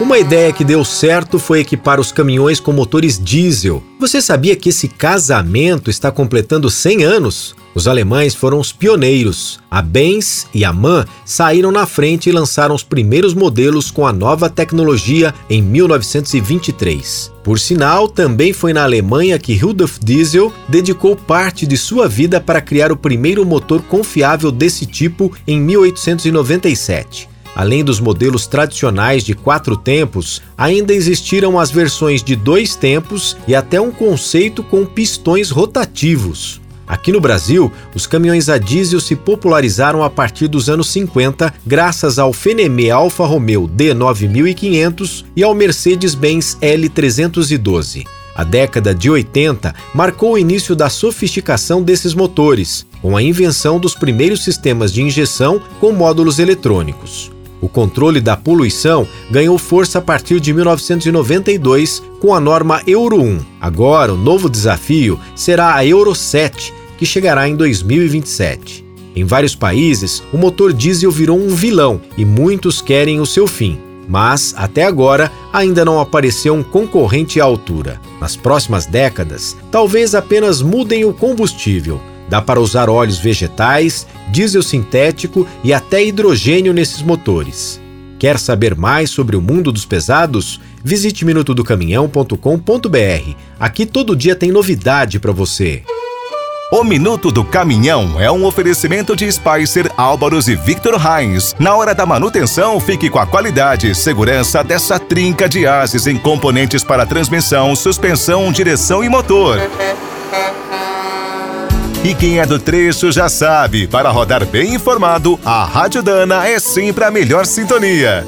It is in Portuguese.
Uma ideia que deu certo foi equipar os caminhões com motores diesel. Você sabia que esse casamento está completando 100 anos? Os alemães foram os pioneiros. A Benz e a MAN saíram na frente e lançaram os primeiros modelos com a nova tecnologia em 1923. Por sinal, também foi na Alemanha que Rudolf Diesel dedicou parte de sua vida para criar o primeiro motor confiável desse tipo em 1897. Além dos modelos tradicionais de quatro tempos, ainda existiram as versões de dois tempos e até um conceito com pistões rotativos. Aqui no Brasil, os caminhões a diesel se popularizaram a partir dos anos 50, graças ao Fenemé Alfa Romeo D9500 e ao Mercedes-Benz L312. A década de 80 marcou o início da sofisticação desses motores, com a invenção dos primeiros sistemas de injeção com módulos eletrônicos. O controle da poluição ganhou força a partir de 1992 com a norma Euro 1. Agora, o novo desafio será a Euro 7, que chegará em 2027. Em vários países, o motor diesel virou um vilão e muitos querem o seu fim. Mas, até agora, ainda não apareceu um concorrente à altura. Nas próximas décadas, talvez apenas mudem o combustível, Dá para usar óleos vegetais, diesel sintético e até hidrogênio nesses motores. Quer saber mais sobre o mundo dos pesados? Visite minutodocaminhão.com.br. Aqui todo dia tem novidade para você. O Minuto do Caminhão é um oferecimento de Spicer, Álvaros e Victor Heinz. Na hora da manutenção, fique com a qualidade e segurança dessa trinca de ases em componentes para transmissão, suspensão, direção e motor. E quem é do trecho já sabe, para rodar bem informado, a Rádio Dana é sempre a melhor sintonia.